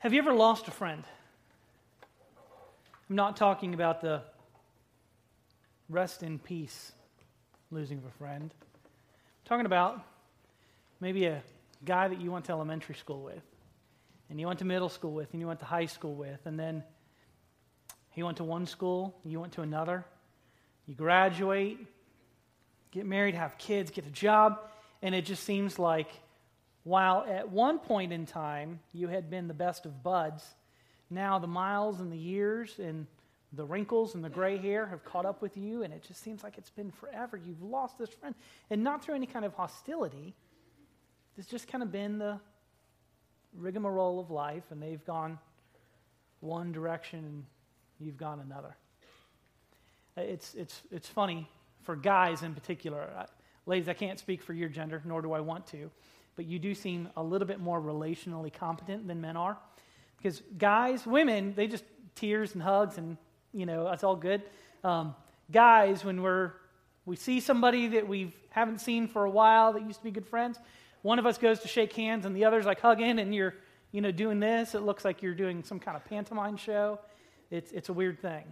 Have you ever lost a friend? I'm not talking about the rest in peace losing of a friend. I'm talking about maybe a guy that you went to elementary school with, and you went to middle school with, and you went to high school with, and then he went to one school, you went to another. You graduate, get married, have kids, get a job, and it just seems like while at one point in time you had been the best of buds, now the miles and the years and the wrinkles and the gray hair have caught up with you, and it just seems like it's been forever. You've lost this friend. And not through any kind of hostility, it's just kind of been the rigmarole of life, and they've gone one direction and you've gone another. It's, it's, it's funny for guys in particular. ladies, I can't speak for your gender, nor do I want to but you do seem a little bit more relationally competent than men are. Because guys, women, they just tears and hugs and, you know, that's all good. Um, guys, when we're, we see somebody that we haven't seen for a while that used to be good friends, one of us goes to shake hands and the other's like hugging and you're, you know, doing this. It looks like you're doing some kind of pantomime show. It's, it's a weird thing.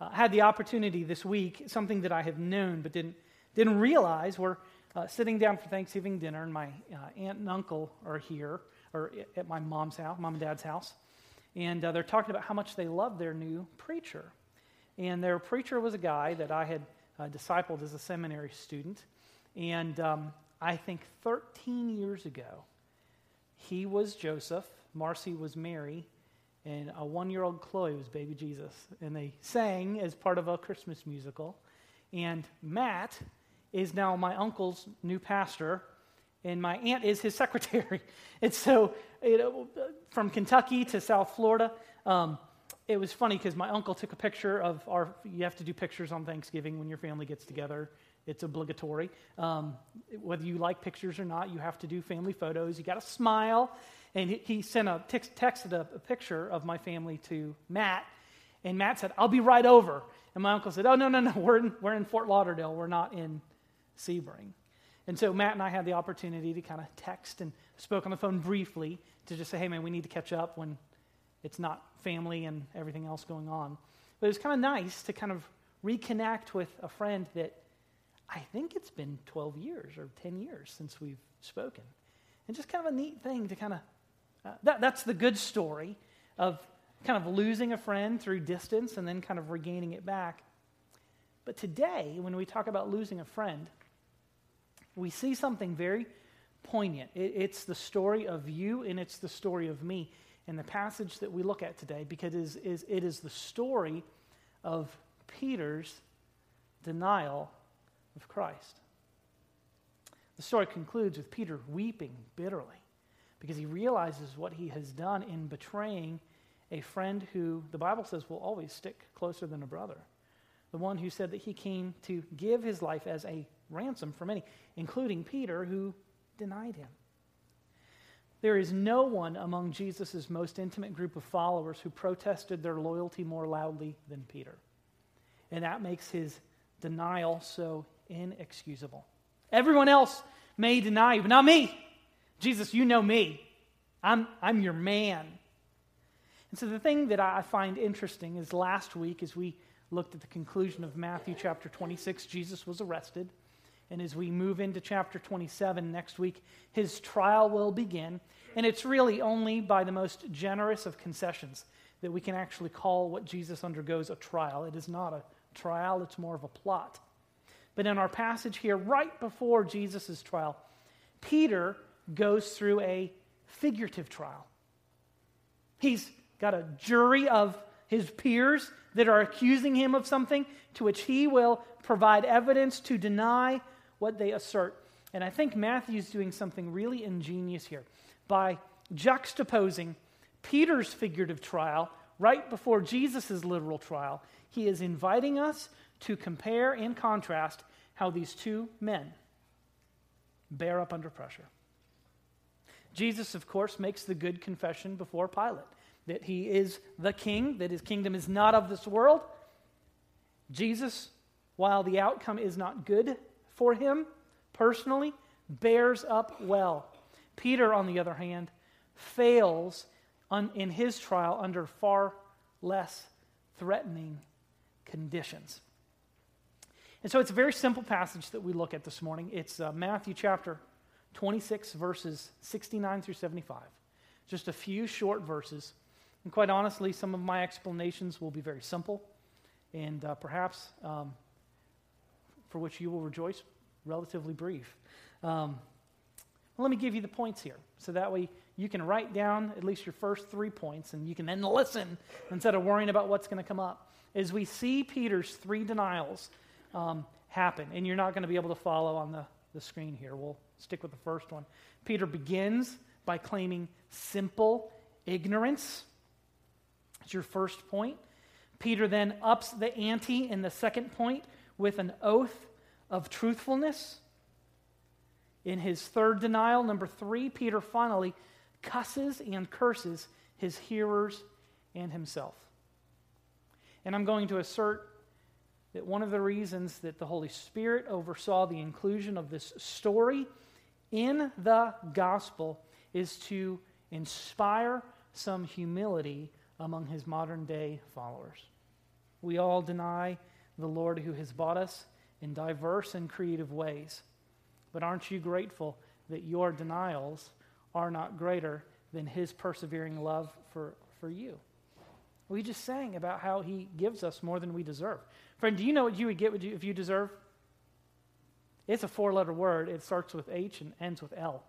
Uh, I had the opportunity this week, something that I have known but didn't, didn't realize, where uh, sitting down for Thanksgiving dinner, and my uh, aunt and uncle are here, or at my mom's house, mom and dad's house, and uh, they're talking about how much they love their new preacher. And their preacher was a guy that I had uh, discipled as a seminary student, and um, I think 13 years ago, he was Joseph, Marcy was Mary, and a one year old Chloe was baby Jesus. And they sang as part of a Christmas musical. And Matt, is now my uncle's new pastor, and my aunt is his secretary. and so, you know, from Kentucky to South Florida, um, it was funny because my uncle took a picture of our. You have to do pictures on Thanksgiving when your family gets together. It's obligatory. Um, whether you like pictures or not, you have to do family photos. You got to smile. And he, he sent a text, texted a, a picture of my family to Matt, and Matt said, "I'll be right over." And my uncle said, "Oh no, no, no, we're in, we're in Fort Lauderdale. We're not in Sebring. And so Matt and I had the opportunity to kind of text and spoke on the phone briefly to just say, hey, man, we need to catch up when it's not family and everything else going on. But it was kind of nice to kind of reconnect with a friend that I think it's been 12 years or 10 years since we've spoken. And just kind of a neat thing to kind of, uh, that, that's the good story of kind of losing a friend through distance and then kind of regaining it back. But today, when we talk about losing a friend, we see something very poignant. It, it's the story of you and it's the story of me in the passage that we look at today because it is, is, it is the story of Peter's denial of Christ. The story concludes with Peter weeping bitterly because he realizes what he has done in betraying a friend who the Bible says will always stick closer than a brother. The one who said that he came to give his life as a ransom for many, including Peter, who denied him. There is no one among Jesus' most intimate group of followers who protested their loyalty more loudly than Peter. And that makes his denial so inexcusable. Everyone else may deny you, but not me. Jesus, you know me. I'm, I'm your man. And so the thing that I find interesting is last week, as we looked at the conclusion of Matthew chapter 26, Jesus was arrested. And as we move into chapter 27 next week, his trial will begin. And it's really only by the most generous of concessions that we can actually call what Jesus undergoes a trial. It is not a trial, it's more of a plot. But in our passage here, right before Jesus' trial, Peter goes through a figurative trial. He's got a jury of his peers that are accusing him of something to which he will provide evidence to deny what they assert. And I think Matthew's doing something really ingenious here by juxtaposing Peter's figurative trial right before Jesus' literal trial. He is inviting us to compare and contrast how these two men bear up under pressure. Jesus, of course, makes the good confession before Pilate that he is the king, that his kingdom is not of this world. Jesus, while the outcome is not good for him personally, bears up well. Peter, on the other hand, fails un, in his trial under far less threatening conditions. And so it's a very simple passage that we look at this morning. It's uh, Matthew chapter 26, verses 69 through 75. Just a few short verses. And quite honestly, some of my explanations will be very simple and uh, perhaps um, for which you will rejoice, relatively brief. Um, well, let me give you the points here. So that way you can write down at least your first three points and you can then listen instead of worrying about what's going to come up. As we see Peter's three denials um, happen, and you're not going to be able to follow on the, the screen here. We'll stick with the first one. Peter begins by claiming simple ignorance. It's your first point. Peter then ups the ante in the second point with an oath of truthfulness. In his third denial, number three, Peter finally cusses and curses his hearers and himself. And I'm going to assert that one of the reasons that the Holy Spirit oversaw the inclusion of this story in the gospel is to inspire some humility among his modern day followers. We all deny the Lord who has bought us in diverse and creative ways. But aren't you grateful that your denials are not greater than his persevering love for, for you? We just sang about how he gives us more than we deserve. Friend, do you know what you would get if you deserve? It's a four letter word. It starts with H and ends with L.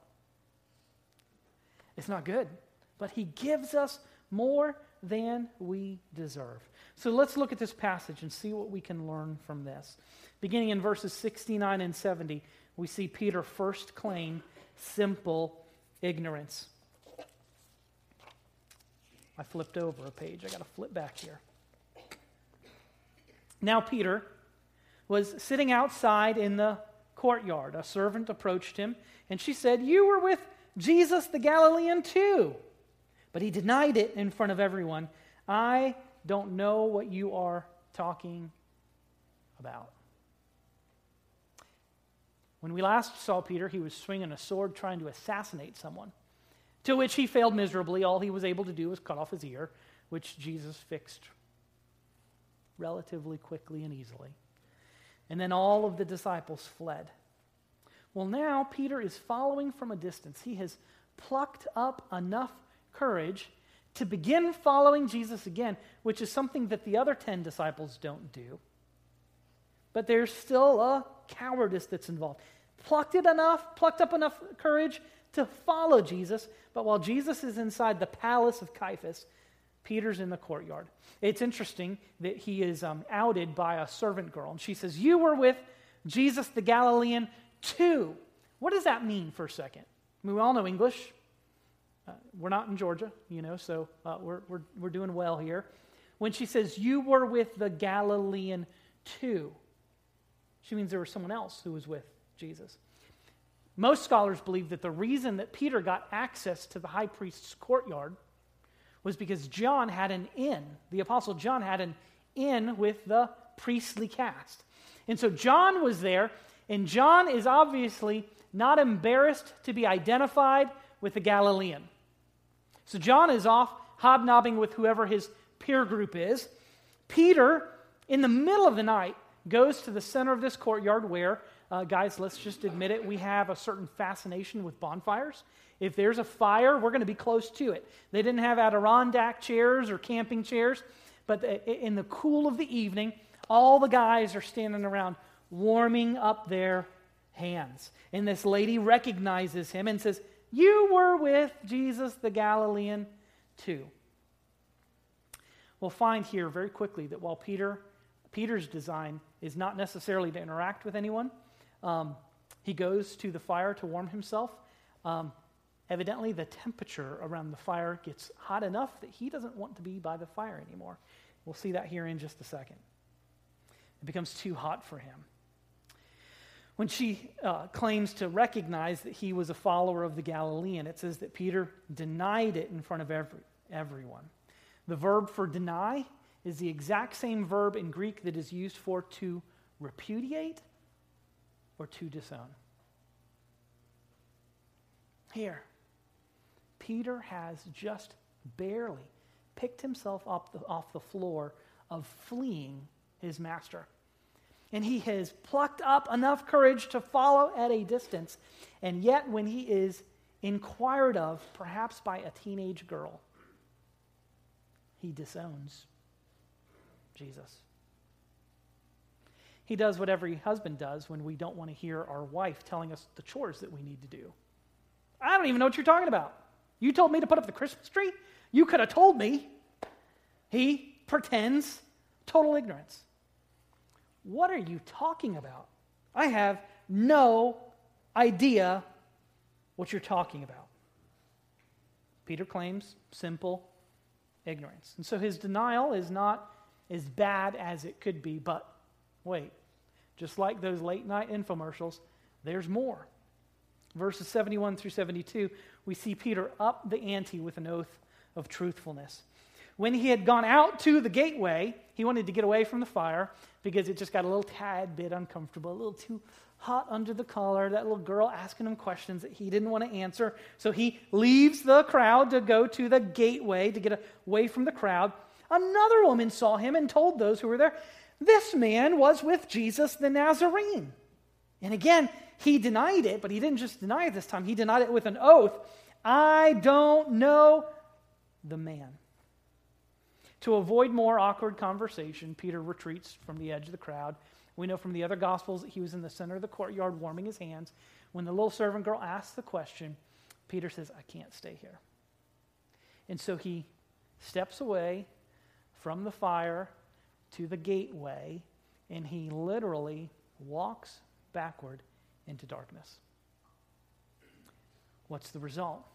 It's not good. But he gives us more than we deserve. So let's look at this passage and see what we can learn from this. Beginning in verses 69 and 70, we see Peter first claim simple ignorance. I flipped over a page. I got to flip back here. Now, Peter was sitting outside in the courtyard. A servant approached him, and she said, You were with Jesus the Galilean too. But he denied it in front of everyone. I don't know what you are talking about. When we last saw Peter, he was swinging a sword trying to assassinate someone, to which he failed miserably. All he was able to do was cut off his ear, which Jesus fixed relatively quickly and easily. And then all of the disciples fled. Well, now Peter is following from a distance. He has plucked up enough courage to begin following Jesus again, which is something that the other 10 disciples don't do. But there's still a cowardice that's involved. Plucked it enough, plucked up enough courage to follow Jesus, but while Jesus is inside the palace of Caiaphas, Peter's in the courtyard. It's interesting that he is um, outed by a servant girl, and she says, You were with Jesus the Galilean too. What does that mean for a second? We all know English. Uh, we're not in Georgia, you know, so uh, we're, we're, we're doing well here. When she says, You were with the Galilean too, she means there was someone else who was with Jesus. Most scholars believe that the reason that Peter got access to the high priest's courtyard was because John had an in. The apostle John had an in with the priestly caste. And so John was there, and John is obviously not embarrassed to be identified with the Galilean. So John is off hobnobbing with whoever his peer group is. Peter, in the middle of the night, goes to the center of this courtyard where, uh, guys, let's just admit it, we have a certain fascination with bonfires. If there's a fire, we're going to be close to it. They didn't have Adirondack chairs or camping chairs, but in the cool of the evening, all the guys are standing around warming up their hands. And this lady recognizes him and says, you were with Jesus the Galilean too. We'll find here very quickly that while Peter, Peter's design is not necessarily to interact with anyone, um, he goes to the fire to warm himself. Um, evidently, the temperature around the fire gets hot enough that he doesn't want to be by the fire anymore. We'll see that here in just a second. It becomes too hot for him when she uh, claims to recognize that he was a follower of the Galilean, it says that Peter denied it in front of every, everyone. The verb for deny is the exact same verb in Greek that is used for to repudiate or to disown. Here, Peter has just barely picked himself up the, off the floor of fleeing his master. And he has plucked up enough courage to follow at a distance. And yet, when he is inquired of, perhaps by a teenage girl, he disowns Jesus. He does what every husband does when we don't want to hear our wife telling us the chores that we need to do. I don't even know what you're talking about. You told me to put up the Christmas tree? You could have told me. He pretends total ignorance. What are you talking about? I have no idea what you're talking about. Peter claims simple ignorance. And so his denial is not as bad as it could be, but wait, just like those late night infomercials, there's more. Verses 71 through 72, we see Peter up the ante with an oath of truthfulness. When he had gone out to the gateway, he wanted to get away from the fire because it just got a little tad bit uncomfortable, a little too hot under the collar. That little girl asking him questions that he didn't want to answer. So he leaves the crowd to go to the gateway to get away from the crowd. Another woman saw him and told those who were there, This man was with Jesus the Nazarene. And again, he denied it, but he didn't just deny it this time, he denied it with an oath I don't know the man. To avoid more awkward conversation, Peter retreats from the edge of the crowd. We know from the other Gospels that he was in the center of the courtyard warming his hands. When the little servant girl asks the question, Peter says, I can't stay here. And so he steps away from the fire to the gateway, and he literally walks backward into darkness. What's the result?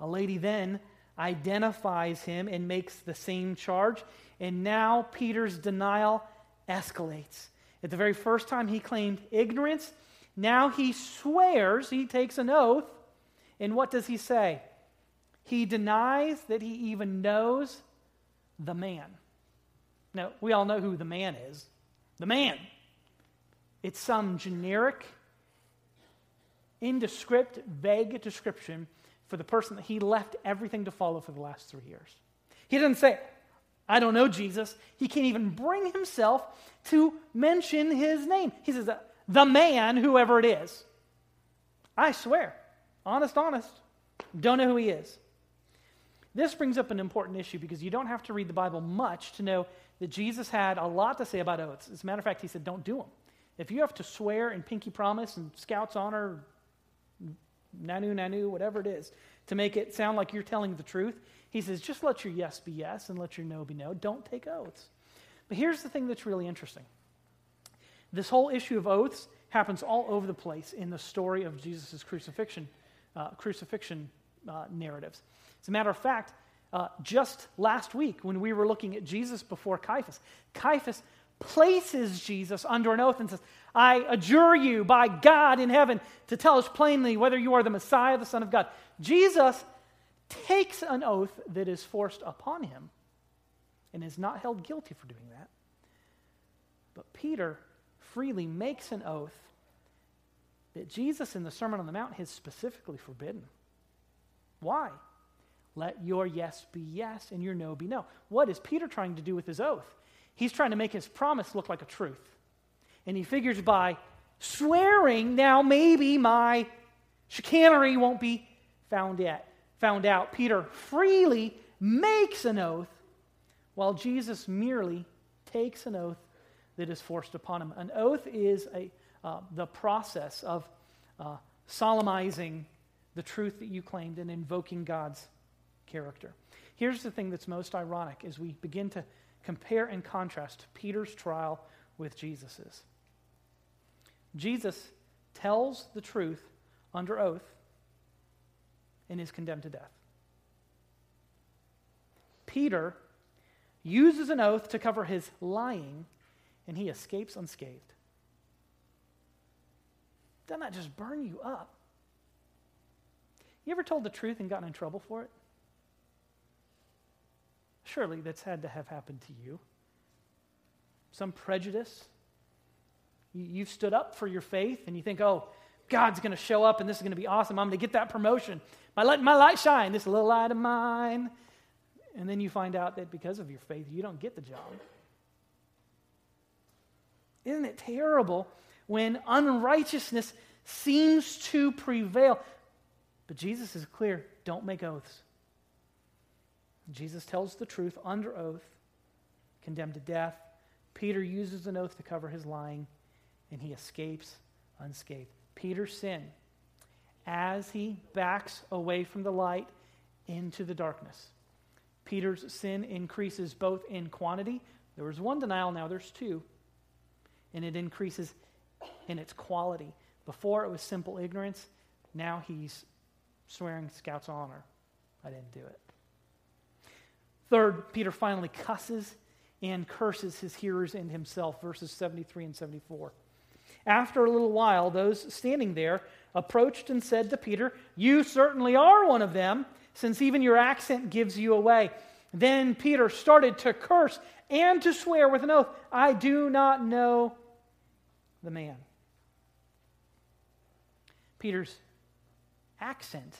A lady then identifies him and makes the same charge, and now Peter's denial escalates. At the very first time he claimed ignorance, now he swears, he takes an oath, and what does he say? He denies that he even knows the man. Now, we all know who the man is. The man. It's some generic, indescript, vague description for the person that he left everything to follow for the last three years. He doesn't say, I don't know Jesus. He can't even bring himself to mention his name. He says, the man, whoever it is. I swear, honest, honest, don't know who he is. This brings up an important issue because you don't have to read the Bible much to know that Jesus had a lot to say about oaths. As a matter of fact, he said, don't do them. If you have to swear and pinky promise and Scout's honor, nanu, nanu, whatever it is, to make it sound like you're telling the truth, he says, just let your yes be yes and let your no be no. Don't take oaths. But here's the thing that's really interesting this whole issue of oaths happens all over the place in the story of Jesus' crucifixion, uh, crucifixion uh, narratives. As a matter of fact, uh, just last week when we were looking at Jesus before Caiaphas, Caiaphas places Jesus under an oath and says, I adjure you by God in heaven to tell us plainly whether you are the Messiah, the Son of God. Jesus takes an oath that is forced upon him and is not held guilty for doing that. But Peter freely makes an oath that Jesus in the Sermon on the Mount has specifically forbidden. Why? Let your yes be yes and your no be no. What is Peter trying to do with his oath? He's trying to make his promise look like a truth. And he figures by swearing, now maybe my chicanery won't be found yet, found out. Peter freely makes an oath while Jesus merely takes an oath that is forced upon him. An oath is a, uh, the process of uh, solemnizing the truth that you claimed and invoking God's character. Here's the thing that's most ironic as we begin to compare and contrast Peter's trial with Jesus's. Jesus tells the truth under oath and is condemned to death. Peter uses an oath to cover his lying and he escapes unscathed. Doesn't that just burn you up? You ever told the truth and gotten in trouble for it? Surely that's had to have happened to you. Some prejudice. You've stood up for your faith and you think, oh, God's going to show up and this is going to be awesome. I'm going to get that promotion. My light, my light shine, this little light of mine. And then you find out that because of your faith, you don't get the job. Isn't it terrible when unrighteousness seems to prevail? But Jesus is clear don't make oaths. Jesus tells the truth under oath, condemned to death. Peter uses an oath to cover his lying, and he escapes unscathed. Peter's sin, as he backs away from the light into the darkness, Peter's sin increases both in quantity. There was one denial, now there's two. And it increases in its quality. Before it was simple ignorance, now he's swearing Scout's honor. I didn't do it. Third, Peter finally cusses and curses his hearers and himself, verses 73 and 74. After a little while, those standing there approached and said to Peter, You certainly are one of them, since even your accent gives you away. Then Peter started to curse and to swear with an oath, I do not know the man. Peter's accent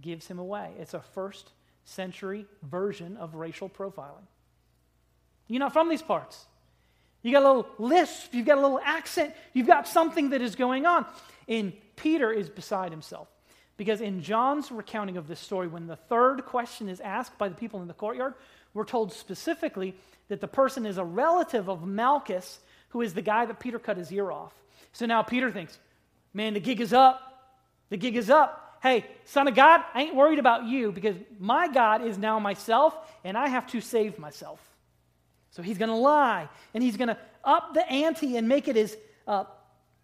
gives him away. It's a first century version of racial profiling. You're not from these parts. You got a little lisp, you've got a little accent, you've got something that is going on. And Peter is beside himself. Because in John's recounting of this story, when the third question is asked by the people in the courtyard, we're told specifically that the person is a relative of Malchus, who is the guy that Peter cut his ear off. So now Peter thinks, man, the gig is up. The gig is up. Hey, son of God, I ain't worried about you because my God is now myself and I have to save myself. So he's going to lie and he's going to up the ante and make it as uh,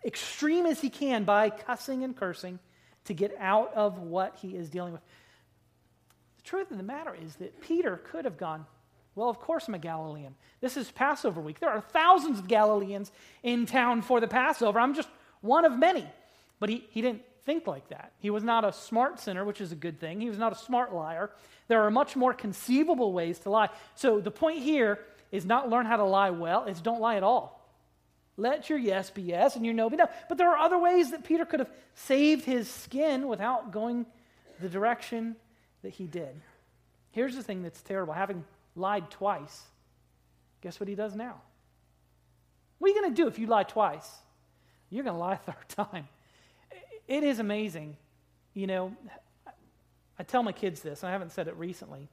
extreme as he can by cussing and cursing to get out of what he is dealing with. The truth of the matter is that Peter could have gone, Well, of course I'm a Galilean. This is Passover week. There are thousands of Galileans in town for the Passover. I'm just one of many. But he, he didn't think like that. He was not a smart sinner, which is a good thing. He was not a smart liar. There are much more conceivable ways to lie. So the point here is not learn how to lie well, it's don't lie at all. Let your yes be yes and your no be no. But there are other ways that Peter could have saved his skin without going the direction that he did. Here's the thing that's terrible having lied twice, guess what he does now? What are you going to do if you lie twice? You're going to lie a third time. It is amazing. You know, I tell my kids this, and I haven't said it recently.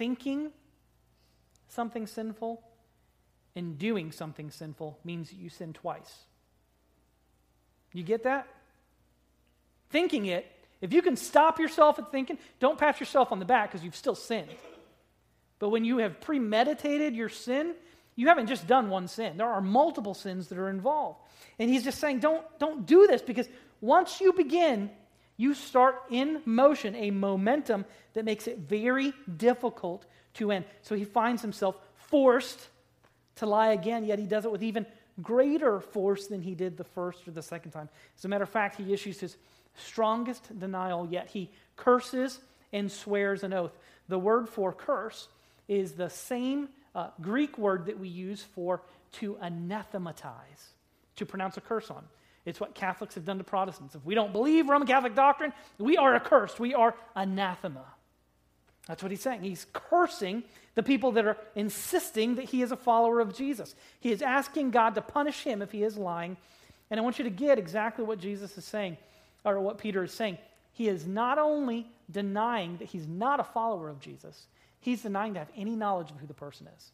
Thinking something sinful and doing something sinful means you sin twice. You get that? Thinking it, if you can stop yourself at thinking, don't pat yourself on the back because you've still sinned. But when you have premeditated your sin, you haven't just done one sin. There are multiple sins that are involved. And he's just saying, don't, don't do this because once you begin, you start in motion a momentum that makes it very difficult to end. So he finds himself forced to lie again, yet he does it with even greater force than he did the first or the second time. As a matter of fact, he issues his strongest denial, yet he curses and swears an oath. The word for curse is the same uh, Greek word that we use for to anathematize, to pronounce a curse on. It's what Catholics have done to Protestants. If we don't believe Roman Catholic doctrine, we are accursed. We are anathema. That's what he's saying. He's cursing the people that are insisting that he is a follower of Jesus. He is asking God to punish him if he is lying. And I want you to get exactly what Jesus is saying, or what Peter is saying. He is not only denying that he's not a follower of Jesus, he's denying to have any knowledge of who the person is.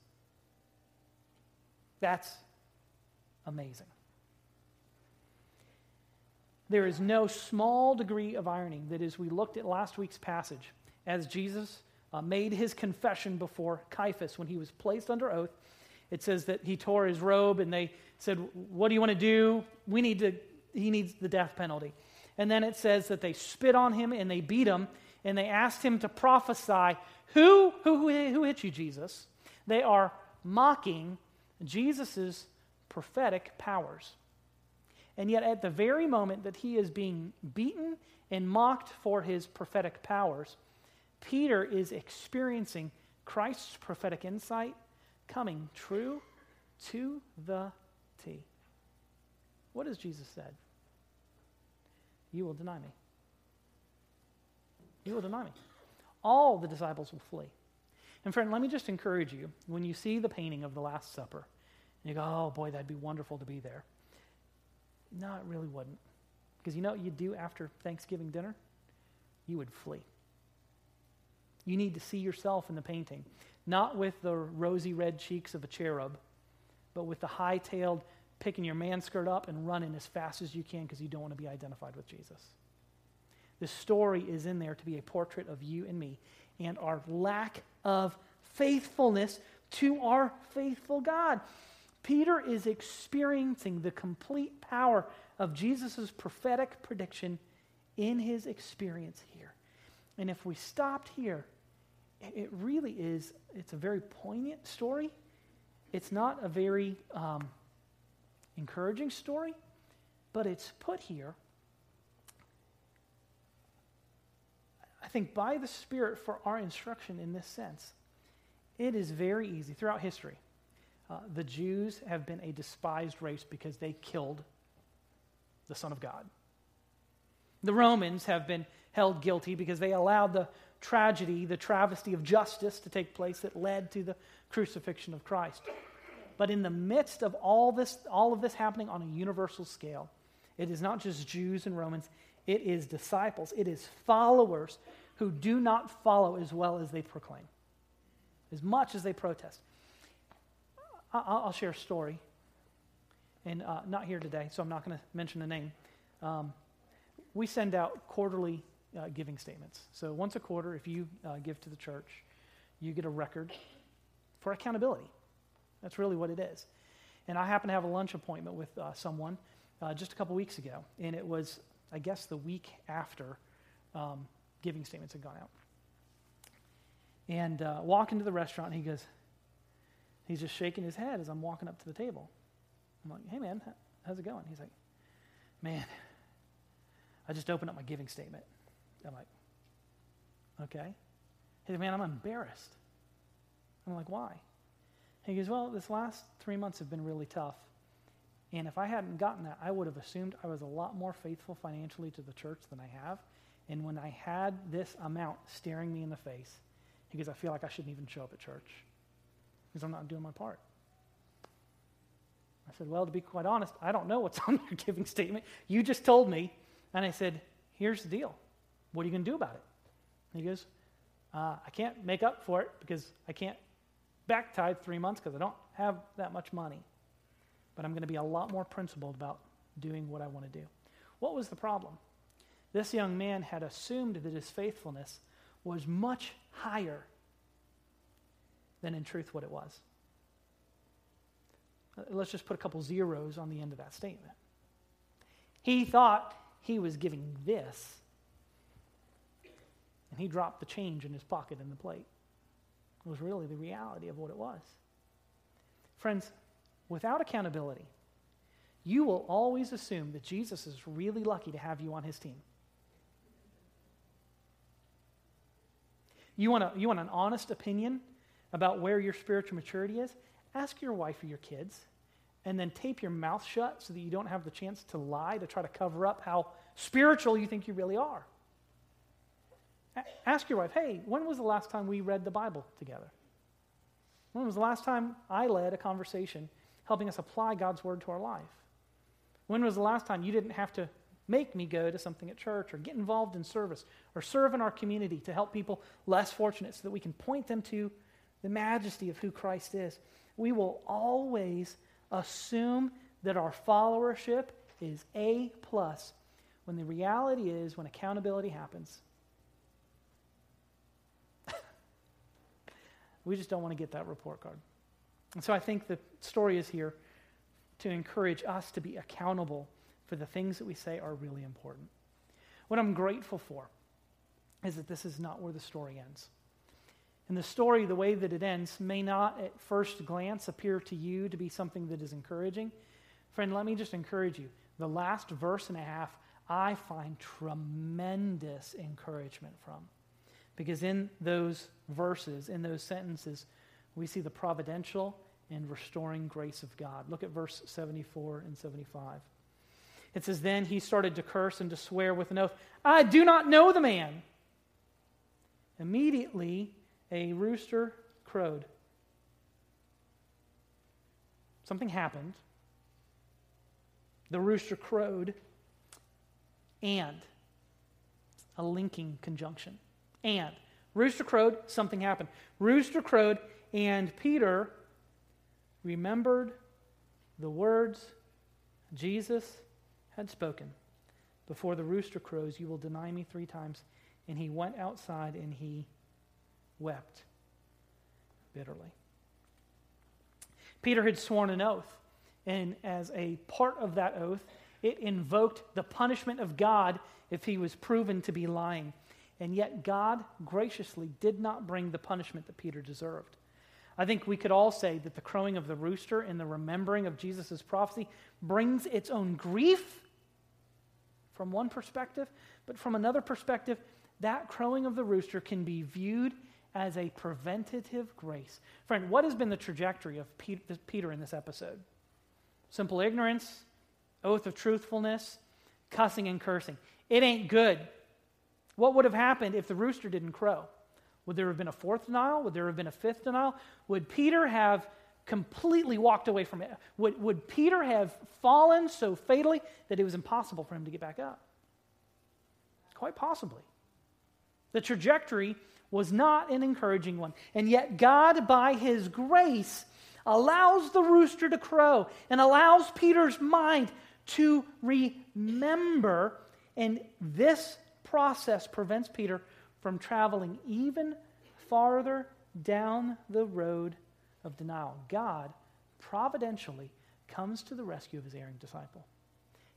That's amazing. There is no small degree of irony that, as we looked at last week's passage, as Jesus uh, made his confession before Caiaphas when he was placed under oath. It says that he tore his robe and they said, What do you want to do? We need to, he needs the death penalty. And then it says that they spit on him and they beat him and they asked him to prophesy. Who, who, who hit you, Jesus? They are mocking Jesus' prophetic powers. And yet, at the very moment that he is being beaten and mocked for his prophetic powers, Peter is experiencing Christ's prophetic insight coming true to the T. What has Jesus said? You will deny me You will deny me. All the disciples will flee. And friend, let me just encourage you when you see the painting of the Last Supper, and you go, oh boy, that'd be wonderful to be there. No, it really wouldn't. Because you know what you'd do after Thanksgiving dinner? You would flee. You need to see yourself in the painting, not with the rosy red cheeks of a cherub, but with the high tailed, picking your man skirt up and running as fast as you can because you don't want to be identified with Jesus. The story is in there to be a portrait of you and me and our lack of faithfulness to our faithful God. Peter is experiencing the complete power of Jesus' prophetic prediction in his experience here. And if we stopped here, it really is, it's a very poignant story. It's not a very um, encouraging story, but it's put here, I think, by the Spirit for our instruction in this sense. It is very easy throughout history. Uh, the Jews have been a despised race because they killed the Son of God. The Romans have been held guilty because they allowed the tragedy, the travesty of justice to take place that led to the crucifixion of Christ. But in the midst of all this, all of this happening on a universal scale, it is not just Jews and Romans, it is disciples, it is followers who do not follow as well as they proclaim, as much as they protest. I'll share a story, and uh, not here today, so I'm not going to mention a name. Um, we send out quarterly uh, giving statements. So once a quarter, if you uh, give to the church, you get a record for accountability. That's really what it is. And I happened to have a lunch appointment with uh, someone uh, just a couple weeks ago, and it was, I guess, the week after um, giving statements had gone out. And uh, walk into the restaurant, and he goes, he's just shaking his head as I'm walking up to the table. I'm like, hey, man, how's it going? He's like, man, I just opened up my giving statement. I'm like, okay. He said, man, I'm embarrassed. I'm like, why? He goes, Well, this last three months have been really tough. And if I hadn't gotten that, I would have assumed I was a lot more faithful financially to the church than I have. And when I had this amount staring me in the face, he goes, I feel like I shouldn't even show up at church because I'm not doing my part. I said, Well, to be quite honest, I don't know what's on your giving statement. You just told me. And I said, Here's the deal. What are you going to do about it? And he goes, uh, I can't make up for it because I can't back tithe three months because I don't have that much money. But I'm going to be a lot more principled about doing what I want to do. What was the problem? This young man had assumed that his faithfulness was much higher than in truth what it was. Uh, let's just put a couple zeros on the end of that statement. He thought he was giving this, and he dropped the change in his pocket in the plate It was really the reality of what it was. Friends, without accountability, you will always assume that Jesus is really lucky to have you on his team. You want, a, you want an honest opinion about where your spiritual maturity is? Ask your wife or your kids, and then tape your mouth shut so that you don't have the chance to lie to try to cover up how spiritual you think you really are. Ask your wife, hey, when was the last time we read the Bible together? When was the last time I led a conversation helping us apply God's word to our life? When was the last time you didn't have to make me go to something at church or get involved in service or serve in our community to help people less fortunate so that we can point them to the majesty of who Christ is? We will always assume that our followership is A plus when the reality is when accountability happens, We just don't want to get that report card. And so I think the story is here to encourage us to be accountable for the things that we say are really important. What I'm grateful for is that this is not where the story ends. And the story, the way that it ends, may not at first glance appear to you to be something that is encouraging. Friend, let me just encourage you. The last verse and a half, I find tremendous encouragement from. Because in those verses, in those sentences, we see the providential and restoring grace of God. Look at verse 74 and 75. It says, Then he started to curse and to swear with an oath, I do not know the man. Immediately, a rooster crowed. Something happened. The rooster crowed, and a linking conjunction. And rooster crowed, something happened. Rooster crowed, and Peter remembered the words Jesus had spoken. Before the rooster crows, you will deny me three times. And he went outside and he wept bitterly. Peter had sworn an oath, and as a part of that oath, it invoked the punishment of God if he was proven to be lying. And yet, God graciously did not bring the punishment that Peter deserved. I think we could all say that the crowing of the rooster and the remembering of Jesus' prophecy brings its own grief from one perspective, but from another perspective, that crowing of the rooster can be viewed as a preventative grace. Friend, what has been the trajectory of Peter in this episode? Simple ignorance, oath of truthfulness, cussing and cursing. It ain't good. What would have happened if the rooster didn't crow? Would there have been a fourth denial? Would there have been a fifth denial? Would Peter have completely walked away from it? Would, would Peter have fallen so fatally that it was impossible for him to get back up? Quite possibly. The trajectory was not an encouraging one. And yet, God, by His grace, allows the rooster to crow and allows Peter's mind to remember. And this process prevents Peter from traveling even farther down the road of denial. God providentially comes to the rescue of his erring disciple.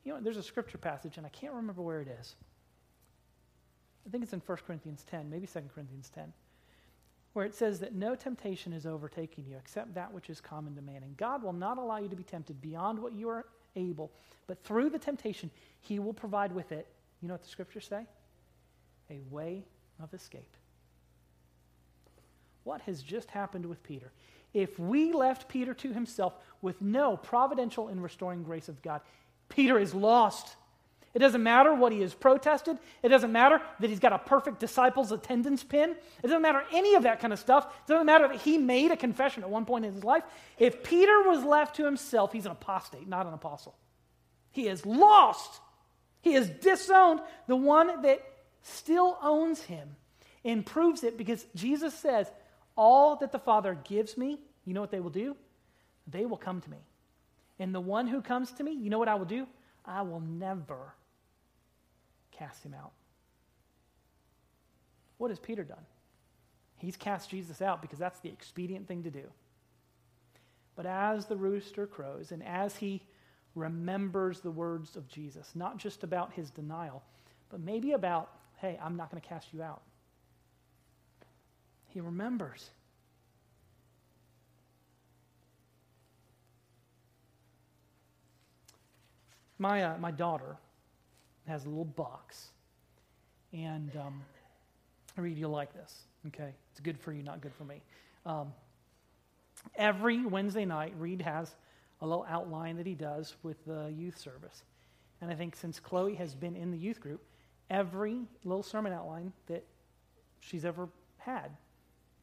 You know, there's a scripture passage, and I can't remember where it is. I think it's in 1 Corinthians 10, maybe 2 Corinthians 10, where it says that no temptation is overtaking you except that which is common to man. And God will not allow you to be tempted beyond what you are able, but through the temptation, He will provide with it, you know what the scriptures say? A way of escape. What has just happened with Peter? If we left Peter to himself with no providential and restoring grace of God, Peter is lost. It doesn't matter what he has protested. It doesn't matter that he's got a perfect disciples attendance pin. It doesn't matter any of that kind of stuff. It doesn't matter that he made a confession at one point in his life. If Peter was left to himself, he's an apostate, not an apostle. He is lost. He has disowned the one that still owns him and proves it because Jesus says, All that the Father gives me, you know what they will do? They will come to me. And the one who comes to me, you know what I will do? I will never cast him out. What has Peter done? He's cast Jesus out because that's the expedient thing to do. But as the rooster crows and as he remembers the words of Jesus, not just about his denial, but maybe about, hey, I'm not going to cast you out. He remembers. My, uh, my daughter has a little box. And um, Reed, you'll like this. Okay? It's good for you, not good for me. Um, every Wednesday night, Reed has a little outline that he does with the youth service. And I think since Chloe has been in the youth group, every little sermon outline that she's ever had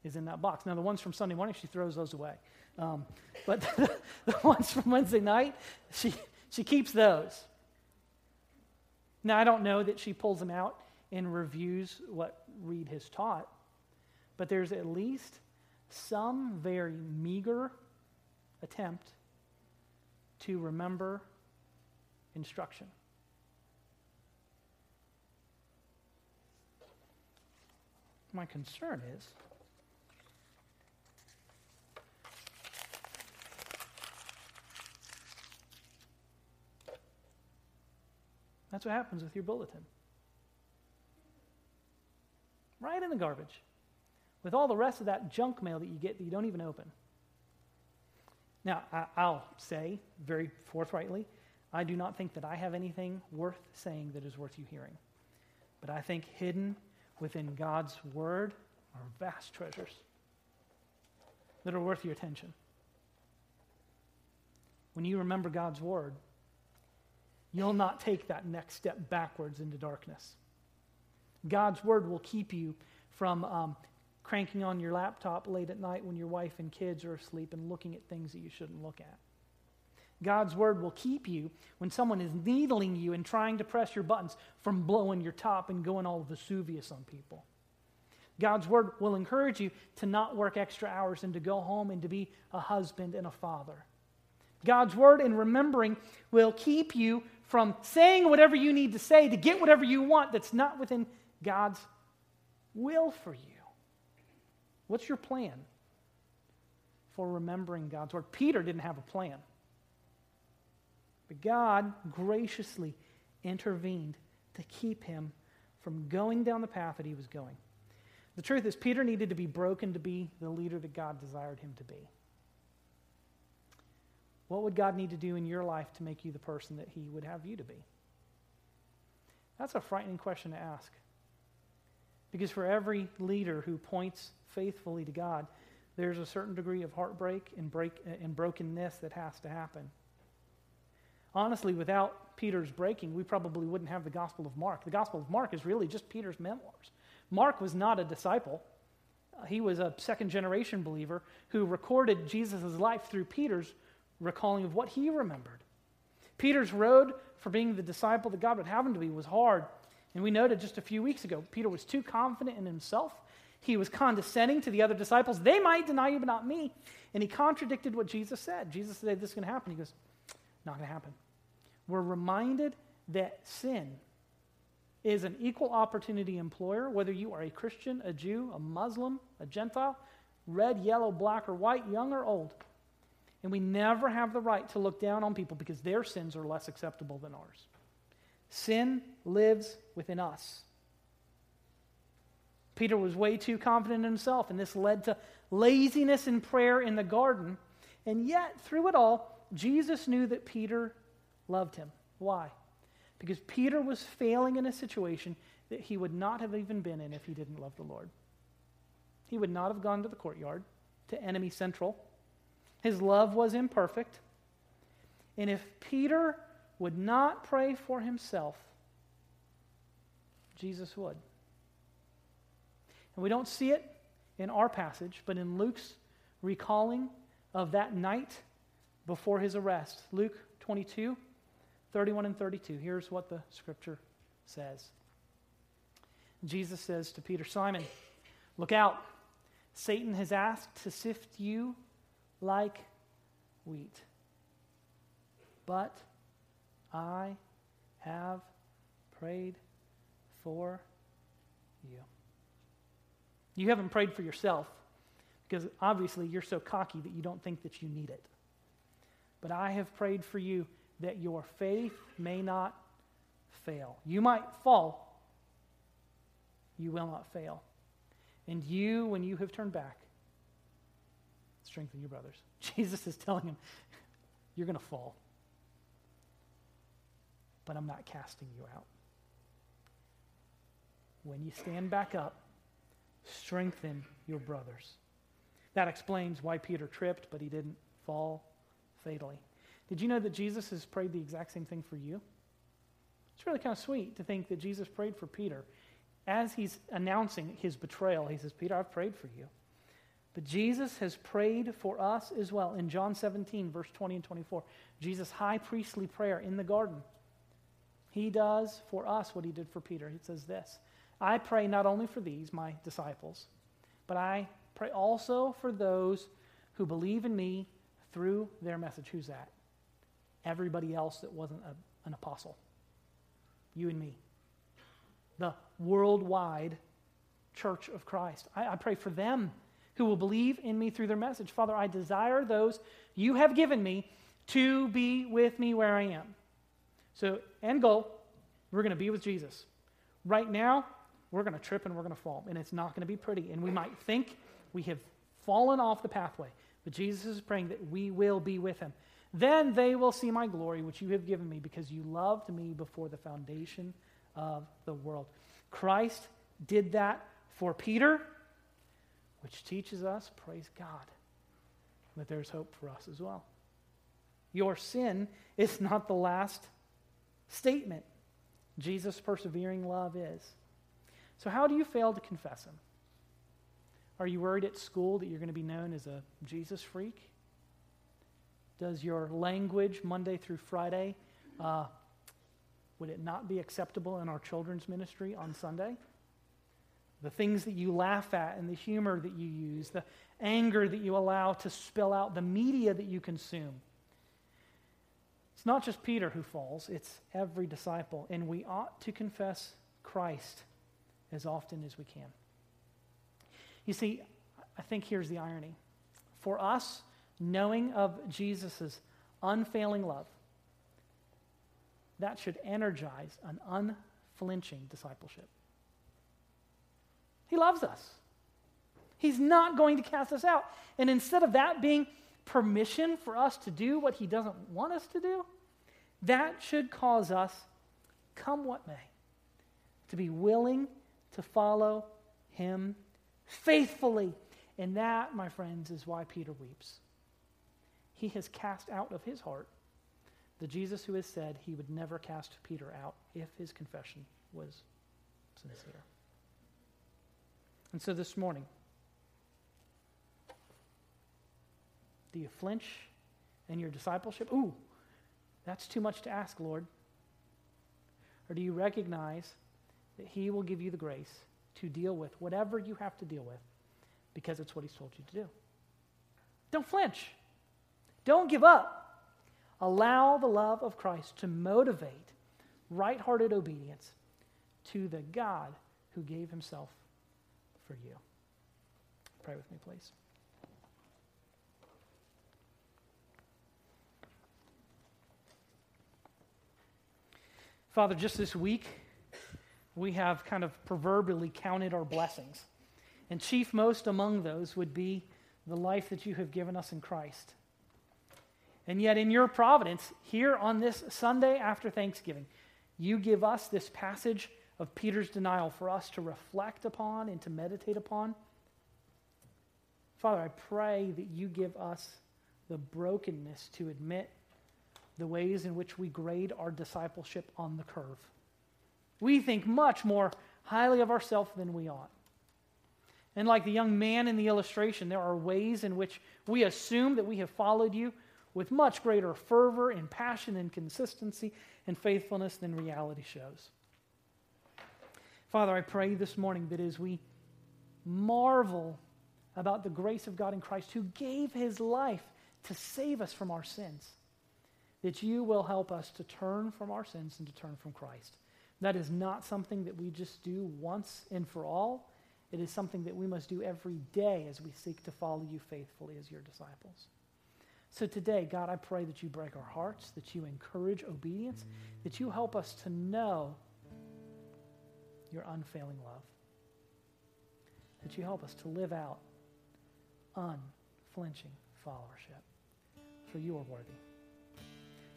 is in that box. Now, the ones from Sunday morning, she throws those away. Um, but the, the ones from Wednesday night, she, she keeps those. Now, I don't know that she pulls them out and reviews what Reed has taught, but there's at least some very meager attempt to remember instruction. My concern is That's what happens with your bulletin. Right in the garbage. With all the rest of that junk mail that you get that you don't even open. Now, I, will say very forthrightly, I do not think that I have anything worth saying that is worth you hearing. But I think hidden within God's word are vast treasures that are worth your attention. When you remember God's word, you'll not take that next step backwards into darkness. God's word will keep you from um, cranking on your laptop late at night when your wife and kids are asleep and looking at things that you shouldn't look at. God's word will keep you when someone is needling you and trying to press your buttons from blowing your top and going all Vesuvius on people. God's word will encourage you to not work extra hours and to go home and to be a husband and a father. God's word in remembering will keep you from saying whatever you need to say to get whatever you want that's not within God's will for you. What's your plan for remembering God's word? Peter didn't have a plan. But God graciously intervened to keep him from going down the path that he was going. The truth is, Peter needed to be broken to be the leader that God desired him to be. What would God need to do in your life to make you the person that he would have you to be? That's a frightening question to ask. Because for every leader who points faithfully to God, there's a certain degree of heartbreak and, break, and brokenness that has to happen. Honestly, without Peter's breaking, we probably wouldn't have the Gospel of Mark. The Gospel of Mark is really just Peter's memoirs. Mark was not a disciple. He was a second generation believer who recorded Jesus' life through Peter's recalling of what he remembered. Peter's road for being the disciple that God would have him to be was hard. And we noted just a few weeks ago, Peter was too confident in himself. He was condescending to the other disciples. They might deny you, but not me. And he contradicted what Jesus said. Jesus said, This is going to happen. He goes, Not going to happen. We're reminded that sin is an equal opportunity employer, whether you are a Christian, a Jew, a Muslim, a Gentile, red, yellow, black, or white, young or old. And we never have the right to look down on people because their sins are less acceptable than ours. Sin lives within us. Peter was way too confident in himself, and this led to laziness in prayer in the garden. And yet, through it all, Jesus knew that Peter loved him. Why? Because Peter was failing in a situation that he would not have even been in if he didn't love the Lord. He would not have gone to the courtyard, to enemy central. His love was imperfect. And if Peter would not pray for himself, Jesus would. And we don't see it in our passage, but in Luke's recalling of that night before his arrest. Luke 22, 31 and 32. Here's what the scripture says Jesus says to Peter, Simon, look out. Satan has asked to sift you like wheat. But I have prayed for you. You haven't prayed for yourself because obviously you're so cocky that you don't think that you need it. But I have prayed for you that your faith may not fail. You might fall, you will not fail. And you, when you have turned back, strengthen your brothers. Jesus is telling him, You're going to fall, but I'm not casting you out. When you stand back up, strengthen your brothers. That explains why Peter tripped, but he didn't fall fatally. Did you know that Jesus has prayed the exact same thing for you? It's really kind of sweet to think that Jesus prayed for Peter. As he's announcing his betrayal, he says, Peter, I've prayed for you. But Jesus has prayed for us as well. In John 17, verse 20 and 24, Jesus' high priestly prayer in the garden. He does for us what he did for Peter. He says this I pray not only for these, my disciples, but I pray also for those who believe in me through their message. Who's that? everybody else that wasn't a, an apostle. You and me. The worldwide church of Christ. I, I pray for them who will believe in me through their message. Father, I desire those you have given me to be with me where I am. So, end goal, we're going to be with Jesus. Right now, we're going to trip and we're going to fall, and it's not going to be pretty. And we might think we have fallen off the pathway, but Jesus is praying that we will be with him. Then they will see my glory, which you have given me, because you loved me before the foundation of the world. Christ did that for Peter, which teaches us, praise God, that there's hope for us as well. Your sin is not the last statement. Jesus' persevering love is. So, how do you fail to confess Him? Are you worried at school that you're going to be known as a Jesus freak? Does your language, Monday through Friday, uh, would it not be acceptable in our children's ministry on Sunday? The things that you laugh at and the humor that you use, the anger that you allow to spill out, the media that you consume. It's not just Peter who falls, it's every disciple. And we ought to confess Christ as often as we can. You see, I think here's the irony. For us, knowing of Jesus' unfailing love, that should energize an unflinching discipleship. He loves us. He's not going to cast us out. And instead of that being permission for us to do what he doesn't want us to do, that should cause us, come what may, to be willing to follow him faithfully. And that, my friends, is why Peter weeps. He has cast out of his heart the Jesus who has said he would never cast Peter out if his confession was sincere. And so this morning, do you flinch in your discipleship? Ooh, that's too much to ask, Lord. Or do you recognize that He will give you the grace to deal with whatever you have to deal with because it's what He's told you to do? Don't flinch. Don't give up. Allow the love of Christ to motivate right hearted obedience to the God who gave himself for you. Pray with me, please. Father, just this week, we have kind of proverbially counted our blessings. And chief most among those would be the life that you have given us in Christ. And yet, in your providence, here on this Sunday after Thanksgiving, you give us this passage of Peter's denial for us to reflect upon and to meditate upon. Father, I pray that you give us the brokenness to admit the ways in which we grade our discipleship on the curve. We think much more highly of ourselves than we ought. And like the young man in the illustration, there are ways in which we assume that we have followed you with much greater fervor and passion and consistency and faithfulness than reality shows. Father, I pray this morning that as we marvel about the grace of God in Christ who gave his life to save us from our sins, that you will help us to turn from our sins and to turn from Christ. That is not something that we just do once and for all. It is something that we must do every day as we seek to follow you faithfully as your disciples. So today, God, I pray that you break our hearts, that you encourage obedience, that you help us to know your unfailing love, that you help us to live out unflinching followership, for you are worthy.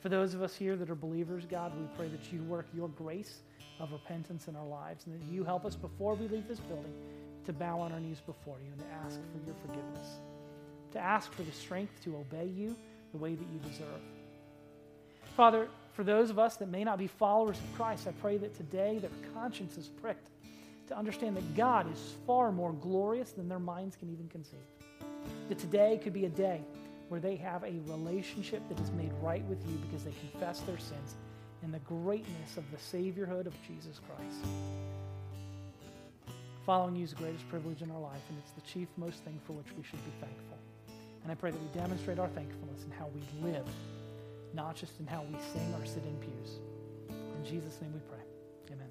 For those of us here that are believers, God, we pray that you work your grace of repentance in our lives and that you help us before we leave this building to bow on our knees before you and to ask for your forgiveness to ask for the strength to obey you the way that you deserve. Father, for those of us that may not be followers of Christ, I pray that today their conscience is pricked to understand that God is far more glorious than their minds can even conceive. That today could be a day where they have a relationship that is made right with you because they confess their sins and the greatness of the Saviorhood of Jesus Christ. Following you is the greatest privilege in our life, and it's the chief most thing for which we should be thankful. And I pray that we demonstrate our thankfulness in how we live, not just in how we sing or sit in pews. In Jesus' name we pray. Amen.